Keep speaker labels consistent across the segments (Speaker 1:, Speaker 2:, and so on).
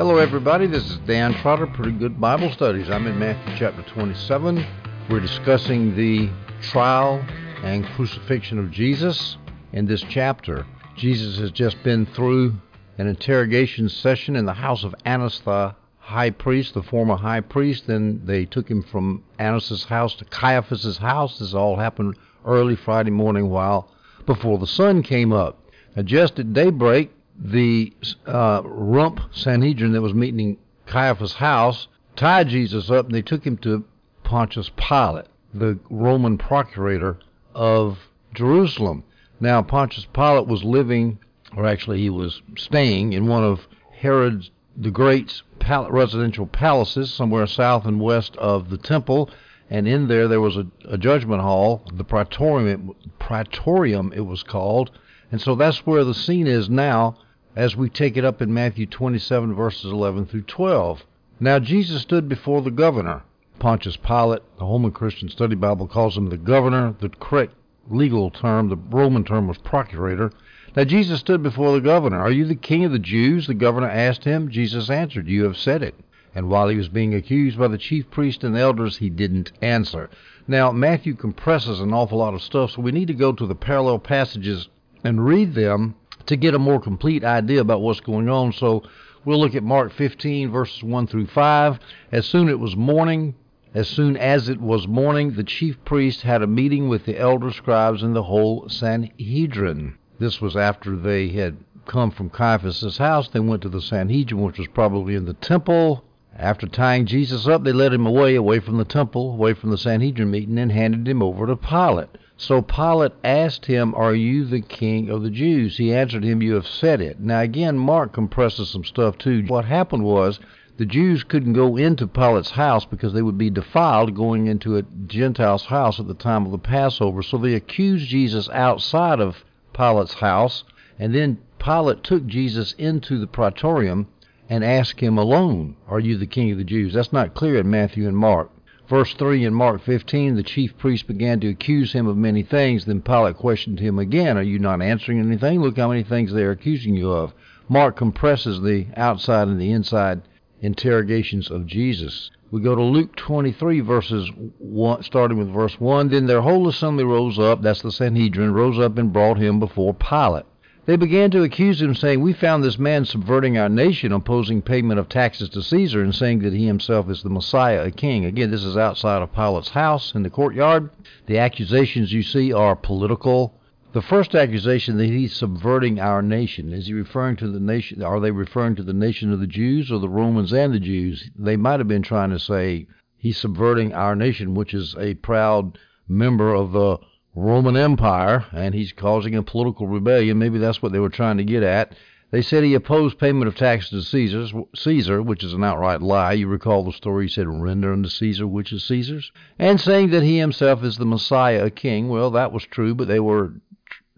Speaker 1: Hello, everybody. This is Dan Trotter, Pretty Good Bible Studies. I'm in Matthew chapter 27. We're discussing the trial and crucifixion of Jesus in this chapter. Jesus has just been through an interrogation session in the house of Annas the high priest, the former high priest. Then they took him from Annas' house to Caiaphas' house. This all happened early Friday morning while before the sun came up. Now, just at daybreak, the uh, rump Sanhedrin that was meeting in Caiaphas' house tied Jesus up and they took him to Pontius Pilate, the Roman procurator of Jerusalem. Now, Pontius Pilate was living, or actually he was staying, in one of Herod the Great's residential palaces somewhere south and west of the temple. And in there, there was a, a judgment hall, the praetorium, praetorium, it was called. And so that's where the scene is now as we take it up in Matthew 27, verses 11 through 12. Now Jesus stood before the governor, Pontius Pilate. The Holman Christian Study Bible calls him the governor. The correct legal term, the Roman term, was procurator. Now Jesus stood before the governor. Are you the king of the Jews? The governor asked him. Jesus answered, You have said it. And while he was being accused by the chief priest and the elders, he didn't answer. Now, Matthew compresses an awful lot of stuff, so we need to go to the parallel passages and read them to get a more complete idea about what's going on. So we'll look at Mark 15, verses 1 through 5. As soon it was morning, as soon as it was morning, the chief priests had a meeting with the elder scribes and the whole Sanhedrin. This was after they had come from Caiaphas' house. They went to the Sanhedrin, which was probably in the temple. After tying Jesus up, they led him away, away from the temple, away from the Sanhedrin meeting, and handed him over to Pilate. So Pilate asked him, Are you the king of the Jews? He answered him, You have said it. Now, again, Mark compresses some stuff too. What happened was the Jews couldn't go into Pilate's house because they would be defiled going into a Gentile's house at the time of the Passover. So they accused Jesus outside of Pilate's house, and then Pilate took Jesus into the praetorium and asked him alone, Are you the king of the Jews? That's not clear in Matthew and Mark. Verse 3 in Mark 15, the chief priests began to accuse him of many things. Then Pilate questioned him again, Are you not answering anything? Look how many things they are accusing you of. Mark compresses the outside and the inside interrogations of Jesus. We go to Luke 23, verses 1, starting with verse 1. Then their whole assembly rose up, that's the Sanhedrin, rose up and brought him before Pilate. They began to accuse him, saying, We found this man subverting our nation, opposing payment of taxes to Caesar, and saying that he himself is the Messiah, a king. Again, this is outside of Pilate's house in the courtyard. The accusations you see are political. The first accusation that he's subverting our nation is he referring to the nation? Are they referring to the nation of the Jews or the Romans and the Jews? They might have been trying to say he's subverting our nation, which is a proud member of the Roman Empire, and he's causing a political rebellion. Maybe that's what they were trying to get at. They said he opposed payment of taxes to Caesar's, Caesar, which is an outright lie. You recall the story. He said, "Render unto Caesar which is Caesar's," and saying that he himself is the Messiah, a king. Well, that was true, but they were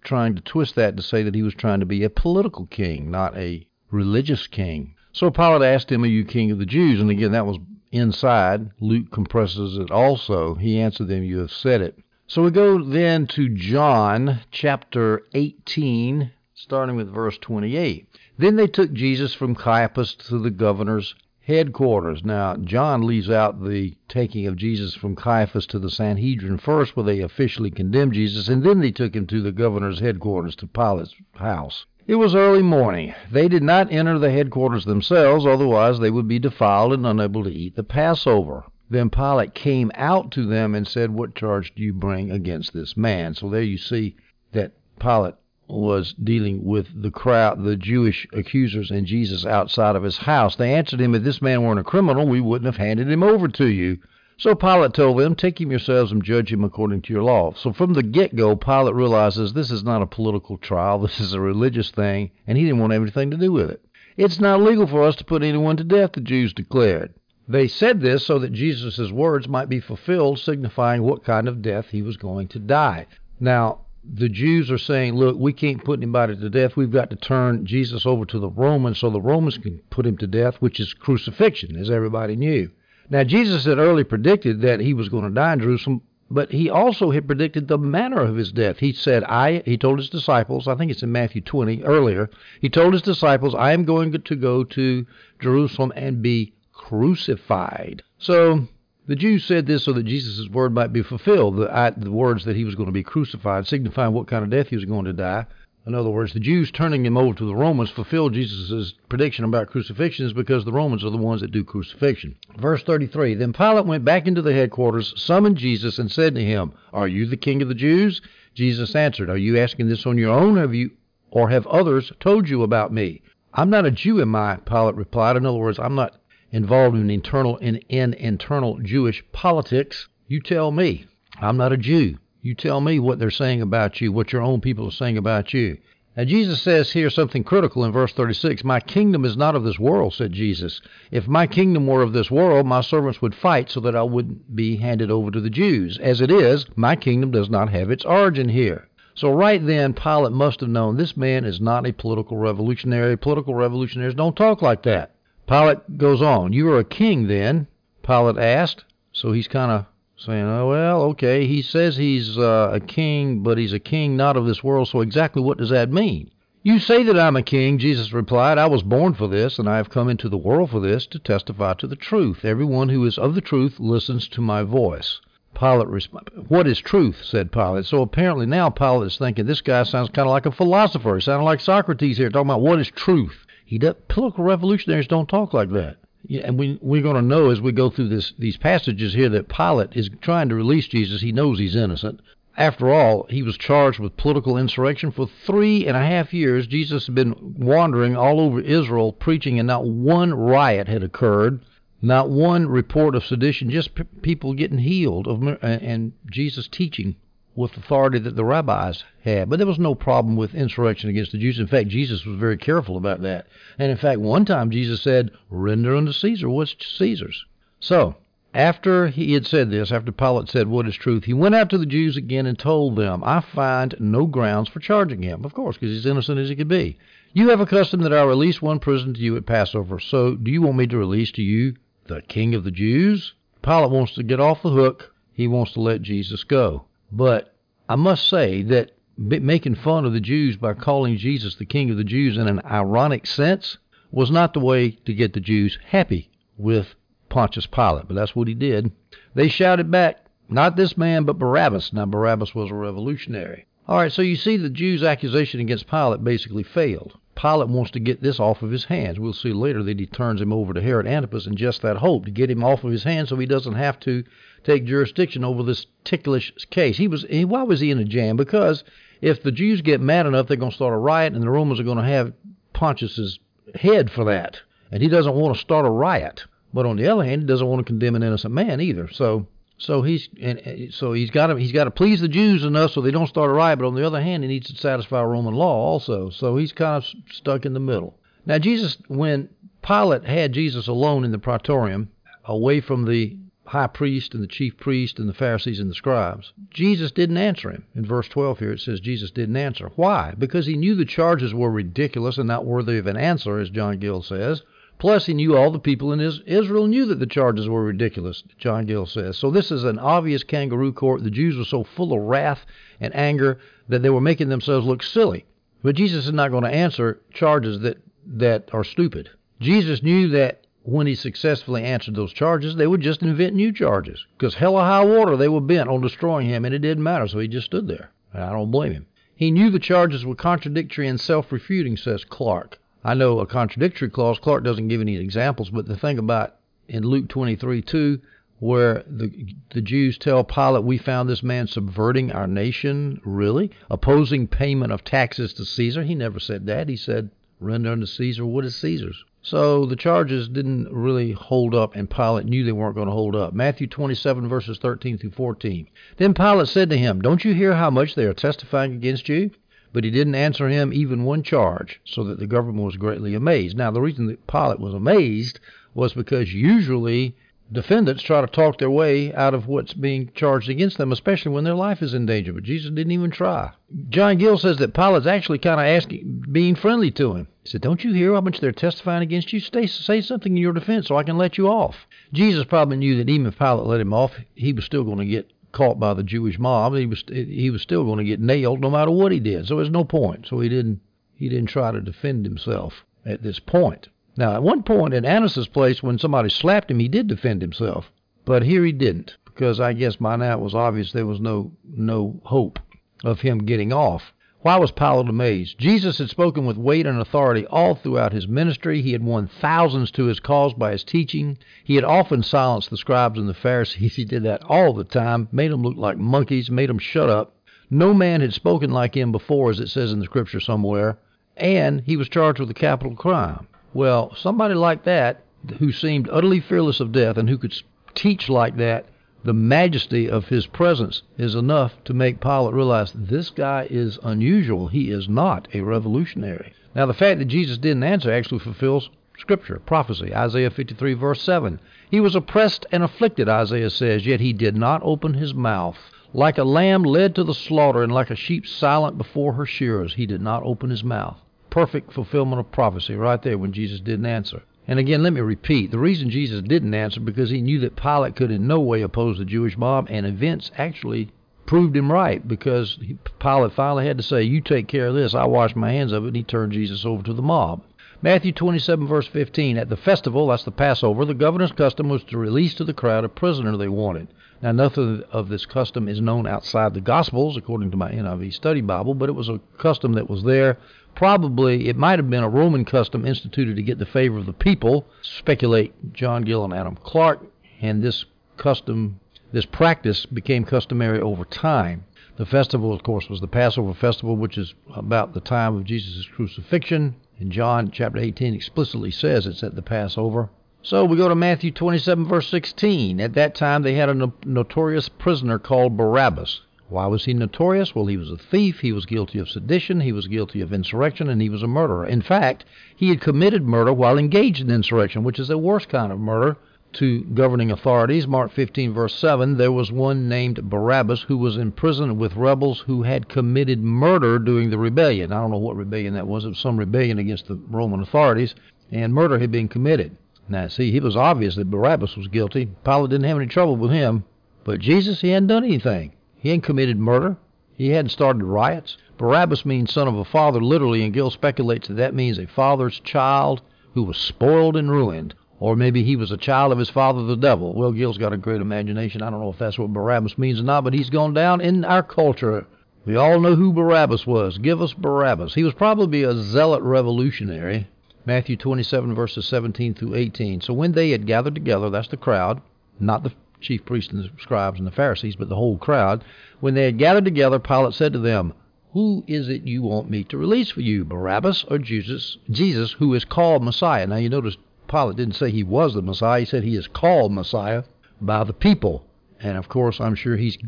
Speaker 1: trying to twist that to say that he was trying to be a political king, not a religious king. So Pilate asked him, "Are you king of the Jews?" And again, that was inside. Luke compresses it also. He answered them, "You have said it." So we go then to John chapter 18, starting with verse 28. Then they took Jesus from Caiaphas to the governor's headquarters. Now, John leaves out the taking of Jesus from Caiaphas to the Sanhedrin first, where they officially condemned Jesus, and then they took him to the governor's headquarters, to Pilate's house. It was early morning. They did not enter the headquarters themselves, otherwise they would be defiled and unable to eat the Passover. Then Pilate came out to them and said, What charge do you bring against this man? So there you see that Pilate was dealing with the crowd, the Jewish accusers, and Jesus outside of his house. They answered him, If this man weren't a criminal, we wouldn't have handed him over to you. So Pilate told them, Take him yourselves and judge him according to your law. So from the get go, Pilate realizes this is not a political trial, this is a religious thing, and he didn't want anything to do with it. It's not legal for us to put anyone to death, the Jews declared. They said this so that Jesus' words might be fulfilled, signifying what kind of death he was going to die. Now, the Jews are saying, look, we can't put anybody to death. We've got to turn Jesus over to the Romans so the Romans can put him to death, which is crucifixion, as everybody knew. Now, Jesus had early predicted that he was going to die in Jerusalem but he also had predicted the manner of his death. He said, I, he told his disciples, I think it's in Matthew 20 earlier, he told his disciples, I am going to go to Jerusalem and be crucified. So the Jews said this so that Jesus' word might be fulfilled, the, the words that he was going to be crucified, signifying what kind of death he was going to die. In other words, the Jews turning him over to the Romans fulfilled Jesus' prediction about crucifixions because the Romans are the ones that do crucifixion. Verse 33 Then Pilate went back into the headquarters, summoned Jesus, and said to him, Are you the king of the Jews? Jesus answered, Are you asking this on your own, have you, or have others told you about me? I'm not a Jew, am I? Pilate replied. In other words, I'm not involved in internal in, in internal Jewish politics. You tell me. I'm not a Jew. You tell me what they're saying about you, what your own people are saying about you. Now, Jesus says here something critical in verse 36 My kingdom is not of this world, said Jesus. If my kingdom were of this world, my servants would fight so that I wouldn't be handed over to the Jews. As it is, my kingdom does not have its origin here. So, right then, Pilate must have known this man is not a political revolutionary. Political revolutionaries don't talk like that. Pilate goes on, You are a king then? Pilate asked. So he's kind of saying, oh, well, okay, he says he's uh, a king, but he's a king not of this world, so exactly what does that mean? You say that I'm a king, Jesus replied. I was born for this, and I have come into the world for this, to testify to the truth. Everyone who is of the truth listens to my voice. Pilate responded, What is truth? said Pilate. So apparently now Pilate is thinking, this guy sounds kind of like a philosopher. He sounds like Socrates here, talking about what is truth. He does, political revolutionaries don't talk like that. And we we're going to know as we go through this these passages here that Pilate is trying to release Jesus. He knows he's innocent. After all, he was charged with political insurrection for three and a half years. Jesus had been wandering all over Israel preaching, and not one riot had occurred, not one report of sedition, just p- people getting healed of, and Jesus teaching with authority that the rabbis had. But there was no problem with insurrection against the Jews. In fact, Jesus was very careful about that. And in fact, one time Jesus said, Render unto Caesar what's Caesar's. So, after he had said this, after Pilate said, What is truth? he went out to the Jews again and told them, I find no grounds for charging him. Of course, because he's innocent as he could be. You have a custom that I release one prisoner to you at Passover. So, do you want me to release to you the king of the Jews? Pilate wants to get off the hook. He wants to let Jesus go. But I must say that making fun of the Jews by calling Jesus the King of the Jews in an ironic sense was not the way to get the Jews happy with Pontius Pilate, but that's what he did. They shouted back, Not this man, but Barabbas. Now, Barabbas was a revolutionary. All right, so you see the Jews' accusation against Pilate basically failed. Pilate wants to get this off of his hands. We'll see later that he turns him over to Herod Antipas in just that hope to get him off of his hands so he doesn't have to take jurisdiction over this ticklish case. He was he, why was he in a jam? Because if the Jews get mad enough, they're going to start a riot, and the Romans are going to have Pontius's head for that, and he doesn't want to start a riot. But on the other hand, he doesn't want to condemn an innocent man either. So so he's and so he's got to he's got to please the Jews enough so they don't start a riot. But on the other hand, he needs to satisfy Roman law also. So he's kind of stuck in the middle. Now Jesus, when Pilate had Jesus alone in the praetorium, away from the high priest and the chief priest and the Pharisees and the scribes. Jesus didn't answer him. In verse 12 here it says Jesus didn't answer. Why? Because he knew the charges were ridiculous and not worthy of an answer, as John Gill says. Plus, he knew all the people in Israel knew that the charges were ridiculous, John Gill says. So this is an obvious kangaroo court. The Jews were so full of wrath and anger that they were making themselves look silly. But Jesus is not going to answer charges that, that are stupid. Jesus knew that when he successfully answered those charges, they would just invent new charges. Because hell high water, they were bent on destroying him, and it didn't matter, so he just stood there. And I don't blame him. He knew the charges were contradictory and self refuting, says Clarke. I know a contradictory clause. Clarke doesn't give any examples, but the thing about in Luke 23 2, where the the Jews tell Pilate, "We found this man subverting our nation." Really, opposing payment of taxes to Caesar. He never said that. He said, "Render unto Caesar what is Caesar's." So the charges didn't really hold up, and Pilate knew they weren't going to hold up. Matthew 27, verses 13 through 14. Then Pilate said to him, Don't you hear how much they are testifying against you? But he didn't answer him even one charge, so that the government was greatly amazed. Now, the reason that Pilate was amazed was because usually defendants try to talk their way out of what's being charged against them, especially when their life is in danger. But Jesus didn't even try. John Gill says that Pilate's actually kind of asking, being friendly to him. He said, Don't you hear how much they're testifying against you? Stay, say something in your defense so I can let you off. Jesus probably knew that even if Pilate let him off, he was still going to get caught by the Jewish mob, he was he was still going to get nailed no matter what he did. So there's no point. So he didn't he didn't try to defend himself at this point. Now, at one point in Annas's place, when somebody slapped him, he did defend himself, but here he didn't because I guess by now it was obvious there was no no hope of him getting off. Why was Pilate amazed? Jesus had spoken with weight and authority all throughout his ministry. He had won thousands to his cause by his teaching. He had often silenced the scribes and the Pharisees. He did that all the time, made them look like monkeys, made them shut up. No man had spoken like him before, as it says in the scripture somewhere, and he was charged with a capital crime. Well, somebody like that, who seemed utterly fearless of death and who could teach like that, the majesty of his presence is enough to make Pilate realize this guy is unusual. He is not a revolutionary. Now, the fact that Jesus didn't answer actually fulfills Scripture, prophecy. Isaiah 53, verse 7. He was oppressed and afflicted, Isaiah says, yet he did not open his mouth. Like a lamb led to the slaughter, and like a sheep silent before her shearers, he did not open his mouth. Perfect fulfillment of prophecy right there when Jesus didn't answer. And again, let me repeat the reason Jesus didn't answer because he knew that Pilate could in no way oppose the Jewish mob, and events actually proved him right because Pilate finally had to say, You take care of this, I wash my hands of it, and he turned Jesus over to the mob. Matthew 27, verse 15. At the festival, that's the Passover, the governor's custom was to release to the crowd a prisoner they wanted. Now, nothing of this custom is known outside the Gospels, according to my NIV study Bible, but it was a custom that was there Probably it might have been a Roman custom instituted to get the favor of the people. Speculate John Gill and Adam Clarke, and this custom, this practice became customary over time. The festival, of course, was the Passover festival, which is about the time of Jesus' crucifixion. And John chapter 18 explicitly says it's at the Passover. So we go to Matthew 27, verse 16. At that time, they had a no- notorious prisoner called Barabbas. Why was he notorious? Well, he was a thief, he was guilty of sedition, he was guilty of insurrection, and he was a murderer. In fact, he had committed murder while engaged in insurrection, which is a worse kind of murder to governing authorities. Mark 15, verse 7 there was one named Barabbas who was imprisoned with rebels who had committed murder during the rebellion. I don't know what rebellion that was. It was some rebellion against the Roman authorities, and murder had been committed. Now, see, it was obvious that Barabbas was guilty. Pilate didn't have any trouble with him, but Jesus, he hadn't done anything. He hadn't committed murder. He hadn't started riots. Barabbas means son of a father, literally, and Gill speculates that that means a father's child who was spoiled and ruined. Or maybe he was a child of his father, the devil. Well, Gill's got a great imagination. I don't know if that's what Barabbas means or not, but he's gone down in our culture. We all know who Barabbas was. Give us Barabbas. He was probably a zealot revolutionary. Matthew 27, verses 17 through 18. So when they had gathered together, that's the crowd, not the chief priests and the scribes and the Pharisees, but the whole crowd. When they had gathered together, Pilate said to them, Who is it you want me to release for you, Barabbas or Jesus, Jesus, who is called Messiah? Now you notice Pilate didn't say he was the Messiah, he said he is called Messiah by the people. And of course, I'm sure he's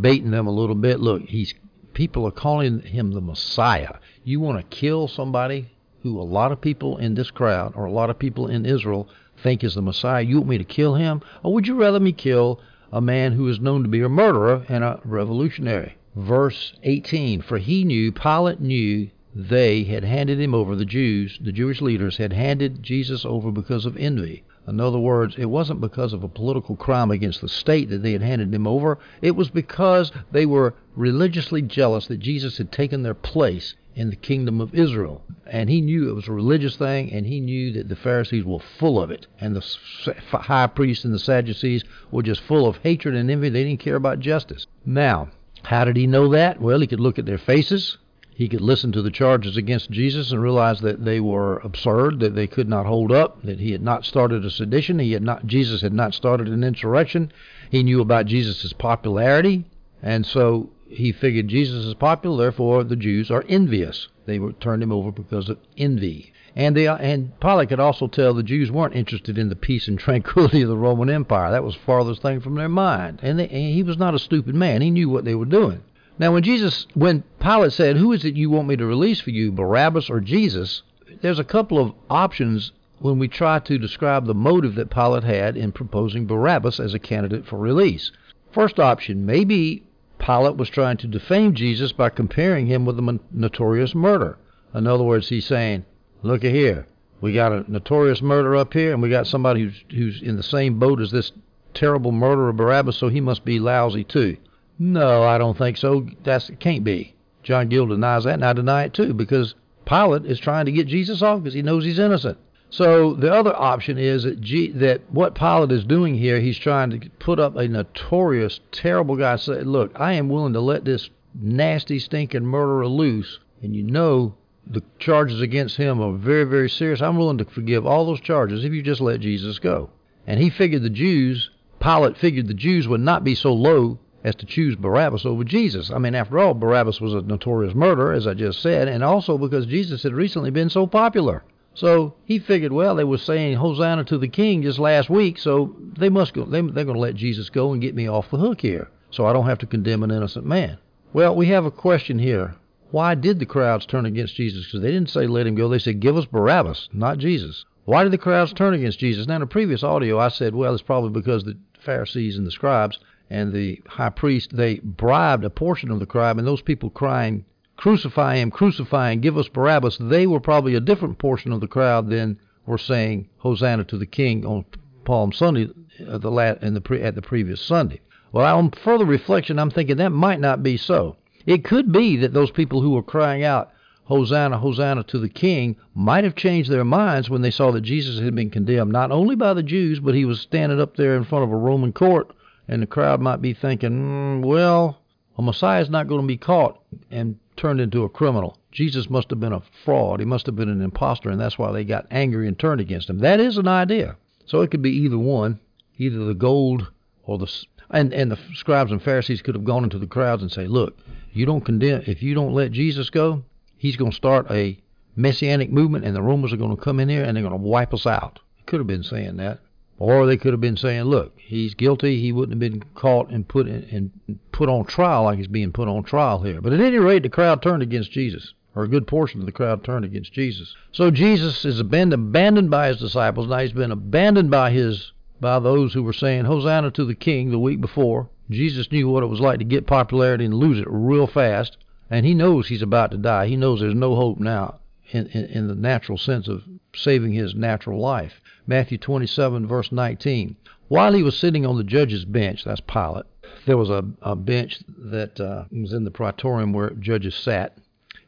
Speaker 1: baiting them a little bit. Look, he's people are calling him the Messiah. You want to kill somebody who a lot of people in this crowd or a lot of people in Israel think is the Messiah. You want me to kill him? Or would you rather me kill a man who is known to be a murderer and a revolutionary? Verse 18 For he knew, Pilate knew, they had handed him over, the Jews, the Jewish leaders, had handed Jesus over because of envy. In other words, it wasn't because of a political crime against the state that they had handed him over. It was because they were religiously jealous that Jesus had taken their place in the kingdom of Israel. And he knew it was a religious thing, and he knew that the Pharisees were full of it. And the high priests and the Sadducees were just full of hatred and envy. They didn't care about justice. Now, how did he know that? Well, he could look at their faces. He could listen to the charges against Jesus and realize that they were absurd, that they could not hold up, that he had not started a sedition, he had not Jesus had not started an insurrection. He knew about Jesus' popularity, and so he figured Jesus is popular, therefore the Jews are envious. They were, turned him over because of envy. And they and Pilate could also tell the Jews weren't interested in the peace and tranquility of the Roman Empire. That was farthest thing from their mind. And, they, and he was not a stupid man. He knew what they were doing. Now, when Jesus, when Pilate said, "Who is it you want me to release for you, Barabbas or Jesus?" There's a couple of options when we try to describe the motive that Pilate had in proposing Barabbas as a candidate for release. First option, maybe Pilate was trying to defame Jesus by comparing him with a notorious murderer. In other words, he's saying, look at here. We got a notorious murderer up here, and we got somebody who's, who's in the same boat as this terrible murderer Barabbas, so he must be lousy too. No, I don't think so. That's it can't be. John Gill denies that, and I deny it too, because Pilate is trying to get Jesus off because he knows he's innocent. So the other option is that, G, that what Pilate is doing here, he's trying to put up a notorious, terrible guy. Say, look, I am willing to let this nasty, stinking murderer loose, and you know the charges against him are very, very serious. I'm willing to forgive all those charges if you just let Jesus go. And he figured the Jews, Pilate figured the Jews would not be so low as to choose Barabbas over Jesus. I mean, after all, Barabbas was a notorious murderer, as I just said, and also because Jesus had recently been so popular. So he figured, well, they were saying Hosanna to the King just last week, so they must go. They, they're going to let Jesus go and get me off the hook here, so I don't have to condemn an innocent man. Well, we have a question here. Why did the crowds turn against Jesus? Because they didn't say let him go. They said give us Barabbas, not Jesus. Why did the crowds turn against Jesus? Now, in a previous audio, I said, well, it's probably because the Pharisees and the scribes and the high priest they bribed a portion of the crowd, and those people crying crucify him, crucify him, give us Barabbas, they were probably a different portion of the crowd than were saying Hosanna to the King on Palm Sunday uh, the in the pre, at the previous Sunday. Well, on further reflection, I'm thinking that might not be so. It could be that those people who were crying out, Hosanna, Hosanna to the King, might have changed their minds when they saw that Jesus had been condemned not only by the Jews, but he was standing up there in front of a Roman court, and the crowd might be thinking, mm, well, a Messiah is not going to be caught and turned into a criminal. Jesus must have been a fraud. He must have been an impostor, and that's why they got angry and turned against him. That is an idea. So it could be either one, either the gold or the and and the scribes and Pharisees could have gone into the crowds and say, "Look, you don't condemn if you don't let Jesus go, he's going to start a messianic movement, and the Romans are going to come in here and they're going to wipe us out." Could have been saying that. Or they could have been saying, look, he's guilty. He wouldn't have been caught and put in, put on trial like he's being put on trial here. But at any rate, the crowd turned against Jesus, or a good portion of the crowd turned against Jesus. So Jesus is abandoned by his disciples. Now he's been abandoned by his by those who were saying Hosanna to the King the week before. Jesus knew what it was like to get popularity and lose it real fast, and he knows he's about to die. He knows there's no hope now in, in, in the natural sense of saving his natural life. Matthew 27, verse 19. While he was sitting on the judge's bench, that's Pilate, there was a, a bench that uh, was in the praetorium where judges sat.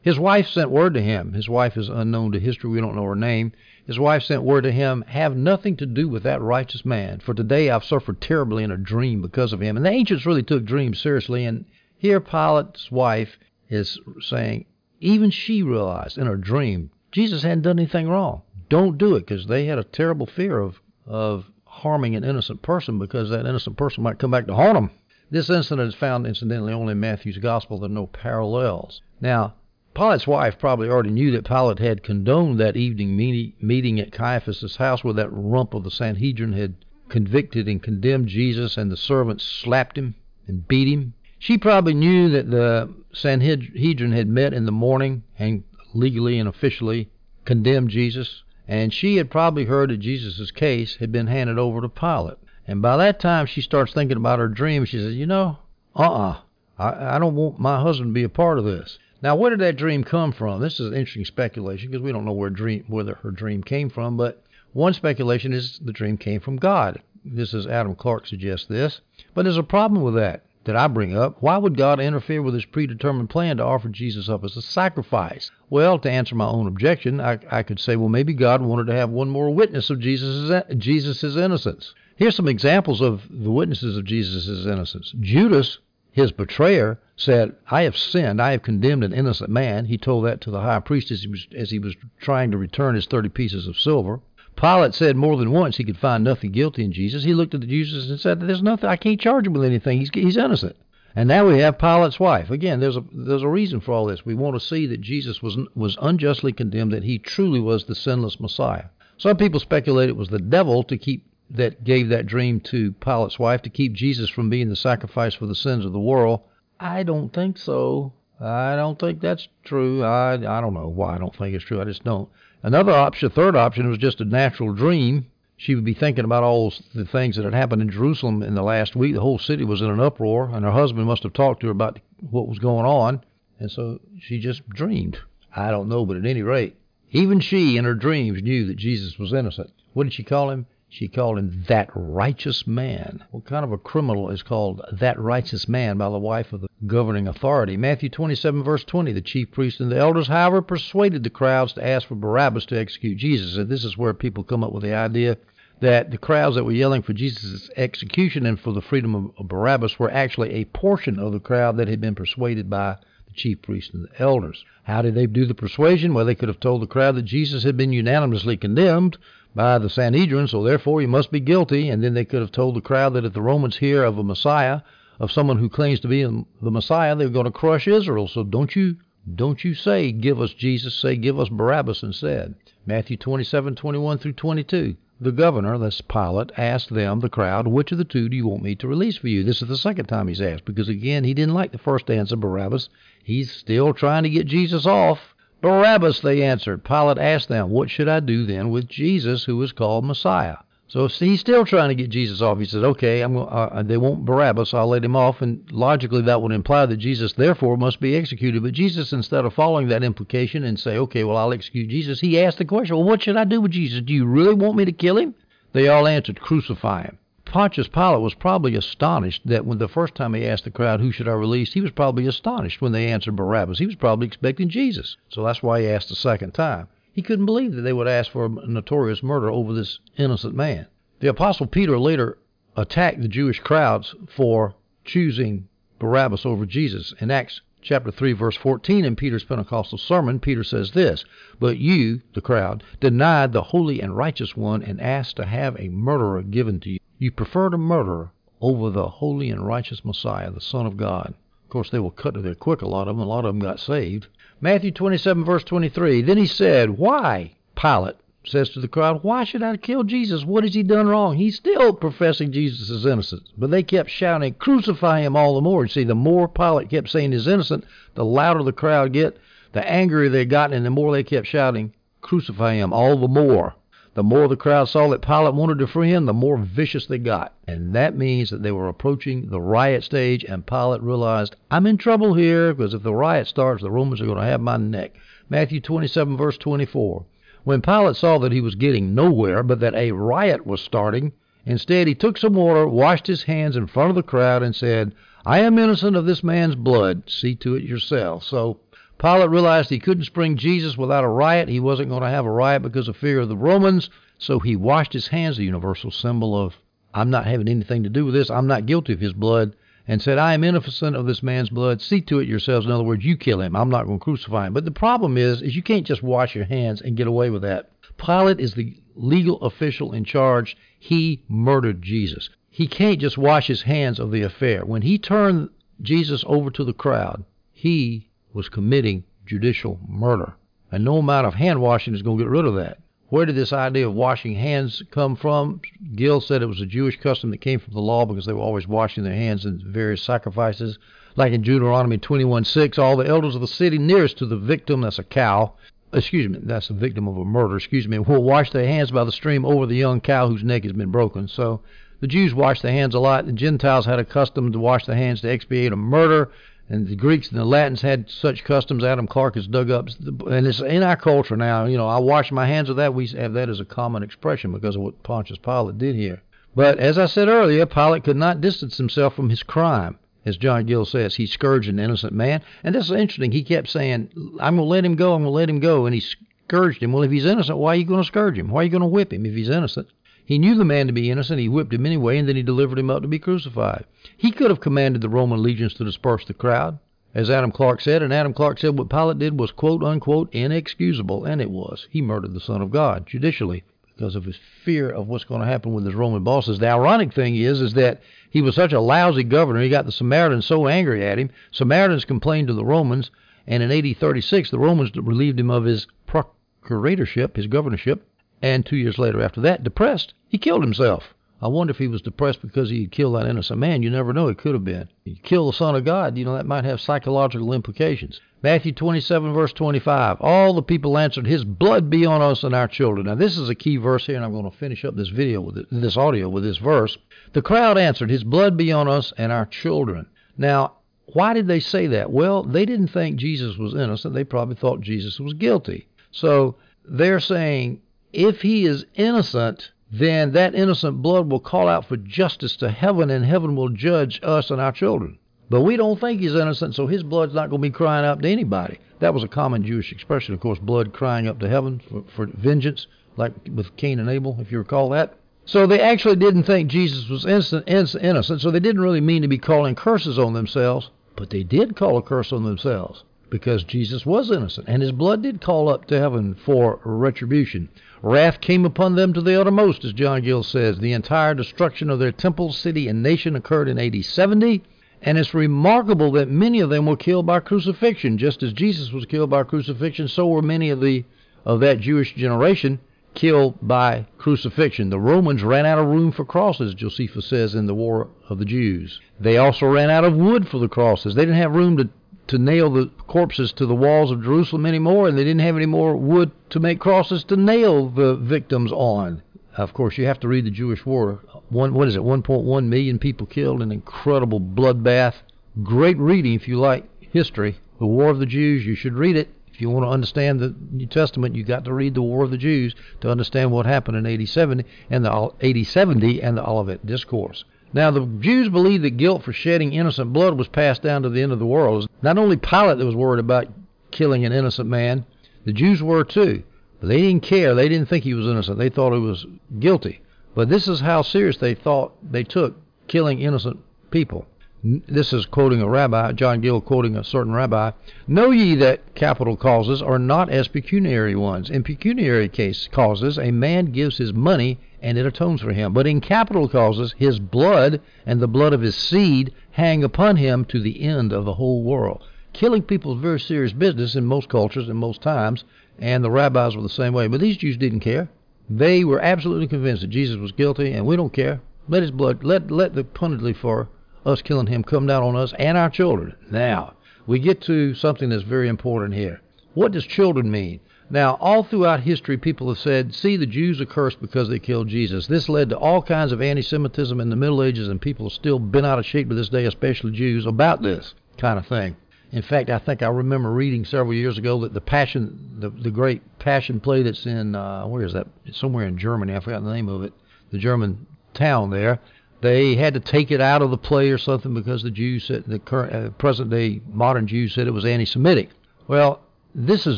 Speaker 1: His wife sent word to him. His wife is unknown to history. We don't know her name. His wife sent word to him, Have nothing to do with that righteous man, for today I've suffered terribly in a dream because of him. And the ancients really took dreams seriously. And here Pilate's wife is saying, even she realized in her dream Jesus hadn't done anything wrong don't do it because they had a terrible fear of of harming an innocent person because that innocent person might come back to haunt them. This incident is found incidentally only in Matthew's gospel. There are no parallels. Now, Pilate's wife probably already knew that Pilate had condoned that evening meeting at Caiaphas's house where that rump of the Sanhedrin had convicted and condemned Jesus and the servants slapped him and beat him. She probably knew that the Sanhedrin had met in the morning and legally and officially condemned Jesus and she had probably heard that Jesus' case had been handed over to Pilate. And by that time, she starts thinking about her dream. She says, You know, uh uh-uh, uh I, I don't want my husband to be a part of this. Now, where did that dream come from? This is an interesting speculation because we don't know where dream, whether her dream came from, but one speculation is the dream came from God. This is Adam Clarke suggests this. But there's a problem with that that I bring up, why would God interfere with his predetermined plan to offer Jesus up as a sacrifice? Well, to answer my own objection, I, I could say, well, maybe God wanted to have one more witness of Jesus' Jesus's innocence. Here's some examples of the witnesses of Jesus' innocence. Judas, his betrayer, said, I have sinned. I have condemned an innocent man. He told that to the high priest as he was, as he was trying to return his 30 pieces of silver. Pilate said more than once he could find nothing guilty in Jesus. He looked at the Jews and said, "There's nothing. I can't charge him with anything. He's he's innocent." And now we have Pilate's wife. Again, there's a there's a reason for all this. We want to see that Jesus was was unjustly condemned, that he truly was the sinless Messiah. Some people speculate it was the devil to keep that gave that dream to Pilate's wife to keep Jesus from being the sacrifice for the sins of the world. I don't think so. I don't think that's true. I I don't know why I don't think it's true. I just don't. Another option, third option, was just a natural dream. She would be thinking about all the things that had happened in Jerusalem in the last week. The whole city was in an uproar, and her husband must have talked to her about what was going on, and so she just dreamed. I don't know, but at any rate, even she in her dreams knew that Jesus was innocent. What did she call him? She called him that righteous man. What kind of a criminal is called that righteous man by the wife of the governing authority? Matthew 27, verse 20. The chief priests and the elders, however, persuaded the crowds to ask for Barabbas to execute Jesus. And this is where people come up with the idea that the crowds that were yelling for Jesus' execution and for the freedom of Barabbas were actually a portion of the crowd that had been persuaded by the chief priests and the elders. How did they do the persuasion? Well, they could have told the crowd that Jesus had been unanimously condemned by the Sanhedrin, so therefore he must be guilty. And then they could have told the crowd that if the Romans hear of a Messiah, of someone who claims to be the Messiah, they're going to crush Israel. So don't you don't you say give us Jesus, say give us Barabbas instead. Matthew 27, 21 through 22. The governor, that's Pilate, asked them, the crowd, which of the two do you want me to release for you? This is the second time he's asked, because again, he didn't like the first answer, Barabbas. He's still trying to get Jesus off. Barabbas, they answered. Pilate asked them, What should I do then with Jesus, who is called Messiah? So he's still trying to get Jesus off. He says, "Okay, I'm. Uh, they want Barabbas. I'll let him off." And logically, that would imply that Jesus, therefore, must be executed. But Jesus, instead of following that implication and say, "Okay, well, I'll execute Jesus," he asked the question, "Well, what should I do with Jesus? Do you really want me to kill him?" They all answered, "Crucify him." Pontius Pilate was probably astonished that when the first time he asked the crowd, "Who should I release?" he was probably astonished when they answered Barabbas. He was probably expecting Jesus. So that's why he asked the second time. He couldn't believe that they would ask for a notorious murder over this innocent man. The Apostle Peter later attacked the Jewish crowds for choosing Barabbas over Jesus. In Acts chapter 3, verse 14, in Peter's Pentecostal sermon, Peter says this But you, the crowd, denied the holy and righteous one and asked to have a murderer given to you. You preferred a murderer over the holy and righteous Messiah, the Son of God. Of course, they were cut to their quick, a lot of them. A lot of them got saved. Matthew 27, verse 23. Then he said, Why, Pilate, says to the crowd, Why should I kill Jesus? What has he done wrong? He's still professing Jesus' innocence. But they kept shouting, Crucify him all the more. You see, the more Pilate kept saying he's innocent, the louder the crowd get, the angrier they got, and the more they kept shouting, Crucify him all the more. The more the crowd saw that Pilate wanted to free him, the more vicious they got. And that means that they were approaching the riot stage, and Pilate realized, I'm in trouble here, because if the riot starts, the Romans are going to have my neck. Matthew 27, verse 24. When Pilate saw that he was getting nowhere, but that a riot was starting, instead he took some water, washed his hands in front of the crowd, and said, I am innocent of this man's blood. See to it yourself. So Pilate realized he couldn't spring Jesus without a riot. He wasn't going to have a riot because of fear of the Romans. So he washed his hands, the universal symbol of, I'm not having anything to do with this. I'm not guilty of his blood and said, I am innocent of this man's blood. See to it yourselves. In other words, you kill him. I'm not going to crucify him. But the problem is, is you can't just wash your hands and get away with that. Pilate is the legal official in charge. He murdered Jesus. He can't just wash his hands of the affair. When he turned Jesus over to the crowd, he was committing judicial murder. And no amount of hand washing is going to get rid of that. Where did this idea of washing hands come from? Gill said it was a Jewish custom that came from the law because they were always washing their hands in various sacrifices. Like in Deuteronomy 21:6, all the elders of the city nearest to the victim, that's a cow, excuse me, that's the victim of a murder, excuse me, will wash their hands by the stream over the young cow whose neck has been broken. So the Jews washed their hands a lot. The Gentiles had a custom to wash their hands to expiate a murder and the Greeks and the Latins had such customs. Adam Clarke has dug up, and it's in our culture now. You know, I wash my hands of that. We have that as a common expression because of what Pontius Pilate did here. But as I said earlier, Pilate could not distance himself from his crime. As John Gill says, he scourged an innocent man. And this is interesting. He kept saying, I'm going to let him go, I'm going to let him go. And he scourged him. Well, if he's innocent, why are you going to scourge him? Why are you going to whip him if he's innocent? He knew the man to be innocent. He whipped him anyway, and then he delivered him up to be crucified. He could have commanded the Roman legions to disperse the crowd as Adam Clarke said, and Adam Clarke said what Pilate did was quote unquote inexcusable, and it was. He murdered the Son of God judicially because of his fear of what's going to happen with his Roman bosses. The ironic thing is, is that he was such a lousy governor. He got the Samaritans so angry at him. Samaritans complained to the Romans, and in AD 36, the Romans relieved him of his procuratorship, his governorship, and two years later, after that, depressed, he killed himself. I wonder if he was depressed because he had killed that innocent man. You never know. It could have been. He killed the Son of God. You know, that might have psychological implications. Matthew 27, verse 25. All the people answered, His blood be on us and our children. Now, this is a key verse here, and I'm going to finish up this video with it, this audio with this verse. The crowd answered, His blood be on us and our children. Now, why did they say that? Well, they didn't think Jesus was innocent. They probably thought Jesus was guilty. So they're saying, if he is innocent, then that innocent blood will call out for justice to heaven, and heaven will judge us and our children. But we don't think he's innocent, so his blood's not going to be crying out to anybody. That was a common Jewish expression, of course, blood crying up to heaven for, for vengeance, like with Cain and Abel, if you recall that. So they actually didn't think Jesus was innocent, innocent, so they didn't really mean to be calling curses on themselves, but they did call a curse on themselves because Jesus was innocent, and his blood did call up to heaven for retribution. Wrath came upon them to the uttermost, as John Gill says. The entire destruction of their temple, city, and nation occurred in AD 70, and it's remarkable that many of them were killed by crucifixion. Just as Jesus was killed by crucifixion, so were many of the of that Jewish generation killed by crucifixion. The Romans ran out of room for crosses, Josephus says in the War of the Jews. They also ran out of wood for the crosses. They didn't have room to, to nail the corpses to the walls of Jerusalem anymore, and they didn't have any more wood to make crosses to nail the victims on. Of course, you have to read the Jewish War. One, what is it? 1.1 million people killed, an incredible bloodbath. Great reading if you like history. The War of the Jews, you should read it If you want to understand the New Testament, you got to read the War of the Jews to understand what happened in AD 70 and the AD 70 and the Olivet Discourse. Now, the Jews believed that guilt for shedding innocent blood was passed down to the end of the world. Not only Pilate that was worried about killing an innocent man, the Jews were too. But they didn't care. They didn't think he was innocent. They thought he was guilty. But this is how serious they thought they took killing innocent people this is quoting a rabbi, John Gill quoting a certain rabbi, know ye that capital causes are not as pecuniary ones. In pecuniary case causes, a man gives his money and it atones for him. But in capital causes, his blood and the blood of his seed hang upon him to the end of the whole world. Killing people is very serious business in most cultures and most times, and the rabbis were the same way. But these Jews didn't care. They were absolutely convinced that Jesus was guilty, and we don't care. Let his blood, let let the penalty for us killing him come down on us and our children. Now, we get to something that's very important here. What does children mean? Now, all throughout history, people have said, see, the Jews are cursed because they killed Jesus. This led to all kinds of anti Semitism in the Middle Ages, and people have still been out of shape to this day, especially Jews, about this kind of thing. In fact, I think I remember reading several years ago that the Passion, the, the great Passion play that's in, uh, where is that? somewhere in Germany. I forgot the name of it. The German town there they had to take it out of the play or something because the Jews said the current uh, present day modern Jews said it was anti-Semitic. Well, this is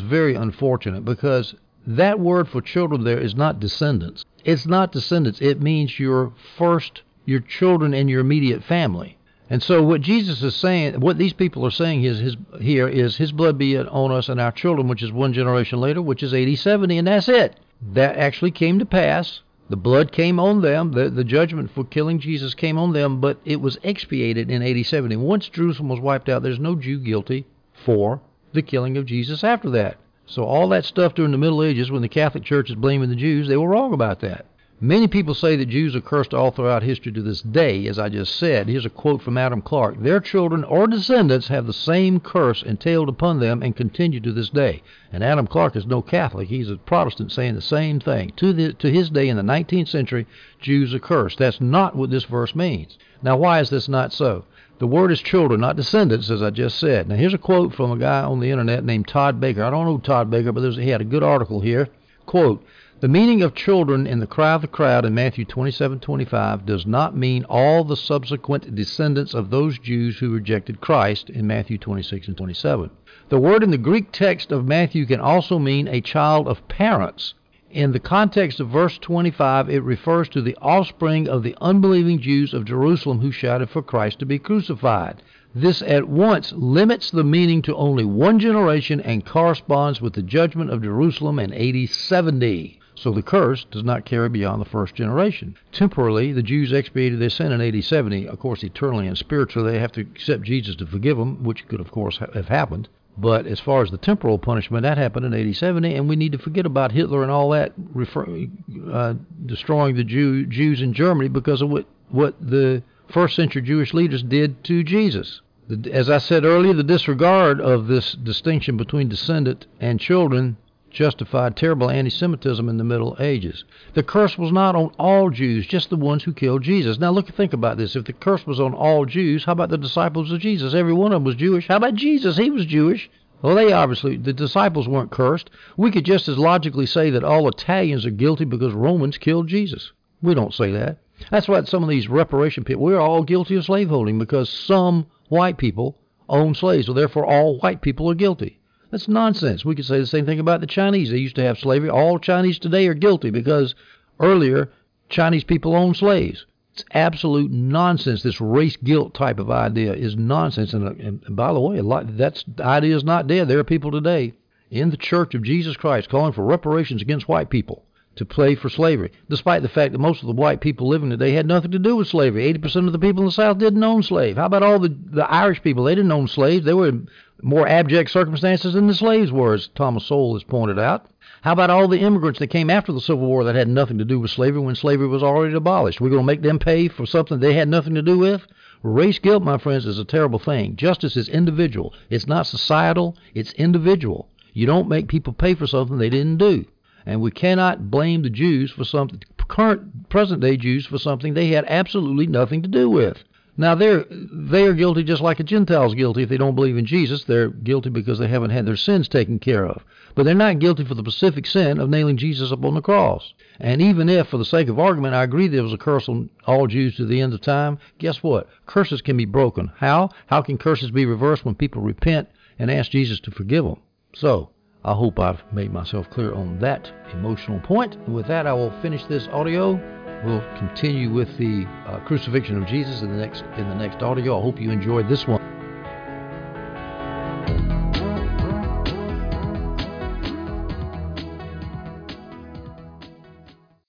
Speaker 1: very unfortunate because that word for children there is not descendants. It's not descendants. It means your first, your children and your immediate family. And so what Jesus is saying, what these people are saying is his, here is his blood be on us and our children, which is one generation later, which is 80, 70, and that's it. That actually came to pass the blood came on them. The, the judgment for killing Jesus came on them, but it was expiated in AD 70. Once Jerusalem was wiped out, there's no Jew guilty for the killing of Jesus after that. So all that stuff during the Middle Ages, when the Catholic Church is blaming the Jews, they were wrong about that. Many people say that Jews are cursed all throughout history to this day, as I just said. Here's a quote from Adam Clarke Their children or descendants have the same curse entailed upon them and continue to this day. And Adam Clarke is no Catholic. He's a Protestant saying the same thing. To, the, to his day in the 19th century, Jews are cursed. That's not what this verse means. Now, why is this not so? The word is children, not descendants, as I just said. Now, here's a quote from a guy on the internet named Todd Baker. I don't know Todd Baker, but he had a good article here. Quote, the meaning of children in the cry of the crowd in Matthew 27:25 does not mean all the subsequent descendants of those Jews who rejected Christ in Matthew 26 and 27. The word in the Greek text of Matthew can also mean a child of parents. In the context of verse 25, it refers to the offspring of the unbelieving Jews of Jerusalem who shouted for Christ to be crucified. This at once limits the meaning to only one generation and corresponds with the judgment of Jerusalem in AD 70. So the curse does not carry beyond the first generation. Temporally, the Jews expiated their sin in AD 70. Of course, eternally and spiritually, they have to accept Jesus to forgive them, which could, of course, have happened. But as far as the temporal punishment, that happened in AD 70, and we need to forget about Hitler and all that, refer, uh, destroying the Jew, Jews in Germany because of what, what the first century Jewish leaders did to Jesus. As I said earlier, the disregard of this distinction between descendant and children justified terrible anti Semitism in the Middle Ages. The curse was not on all Jews, just the ones who killed Jesus. Now, look, think about this. If the curse was on all Jews, how about the disciples of Jesus? Every one of them was Jewish. How about Jesus? He was Jewish. Well, they obviously, the disciples weren't cursed. We could just as logically say that all Italians are guilty because Romans killed Jesus. We don't say that. That's why some of these reparation people, we're all guilty of slaveholding because some white people own slaves, so therefore all white people are guilty. That's nonsense. We could say the same thing about the Chinese. They used to have slavery. All Chinese today are guilty because earlier Chinese people owned slaves. It's absolute nonsense. This race guilt type of idea is nonsense. And, and by the way, a lot, that's the idea is not dead. There are people today in the Church of Jesus Christ calling for reparations against white people to pay for slavery, despite the fact that most of the white people living today had nothing to do with slavery. 80% of the people in the South didn't own slaves. How about all the, the Irish people? They didn't own slaves. They were more abject circumstances than the slaves were, as Thomas Sowell has pointed out. How about all the immigrants that came after the Civil War that had nothing to do with slavery when slavery was already abolished? We're going to make them pay for something they had nothing to do with? Race guilt, my friends, is a terrible thing. Justice is individual. It's not societal, it's individual. You don't make people pay for something they didn't do. And we cannot blame the Jews for something, current, present day Jews for something they had absolutely nothing to do with. Now they're they are guilty just like the Gentiles guilty if they don't believe in Jesus. They're guilty because they haven't had their sins taken care of. But they're not guilty for the specific sin of nailing Jesus up on the cross. And even if, for the sake of argument, I agree there was a curse on all Jews to the end of time, guess what? Curses can be broken. How? How can curses be reversed when people repent and ask Jesus to forgive them? So, I hope I've made myself clear on that emotional point. With that, I will finish this audio. We'll continue with the uh, crucifixion of Jesus in the next in the next audio. I hope you enjoyed this one.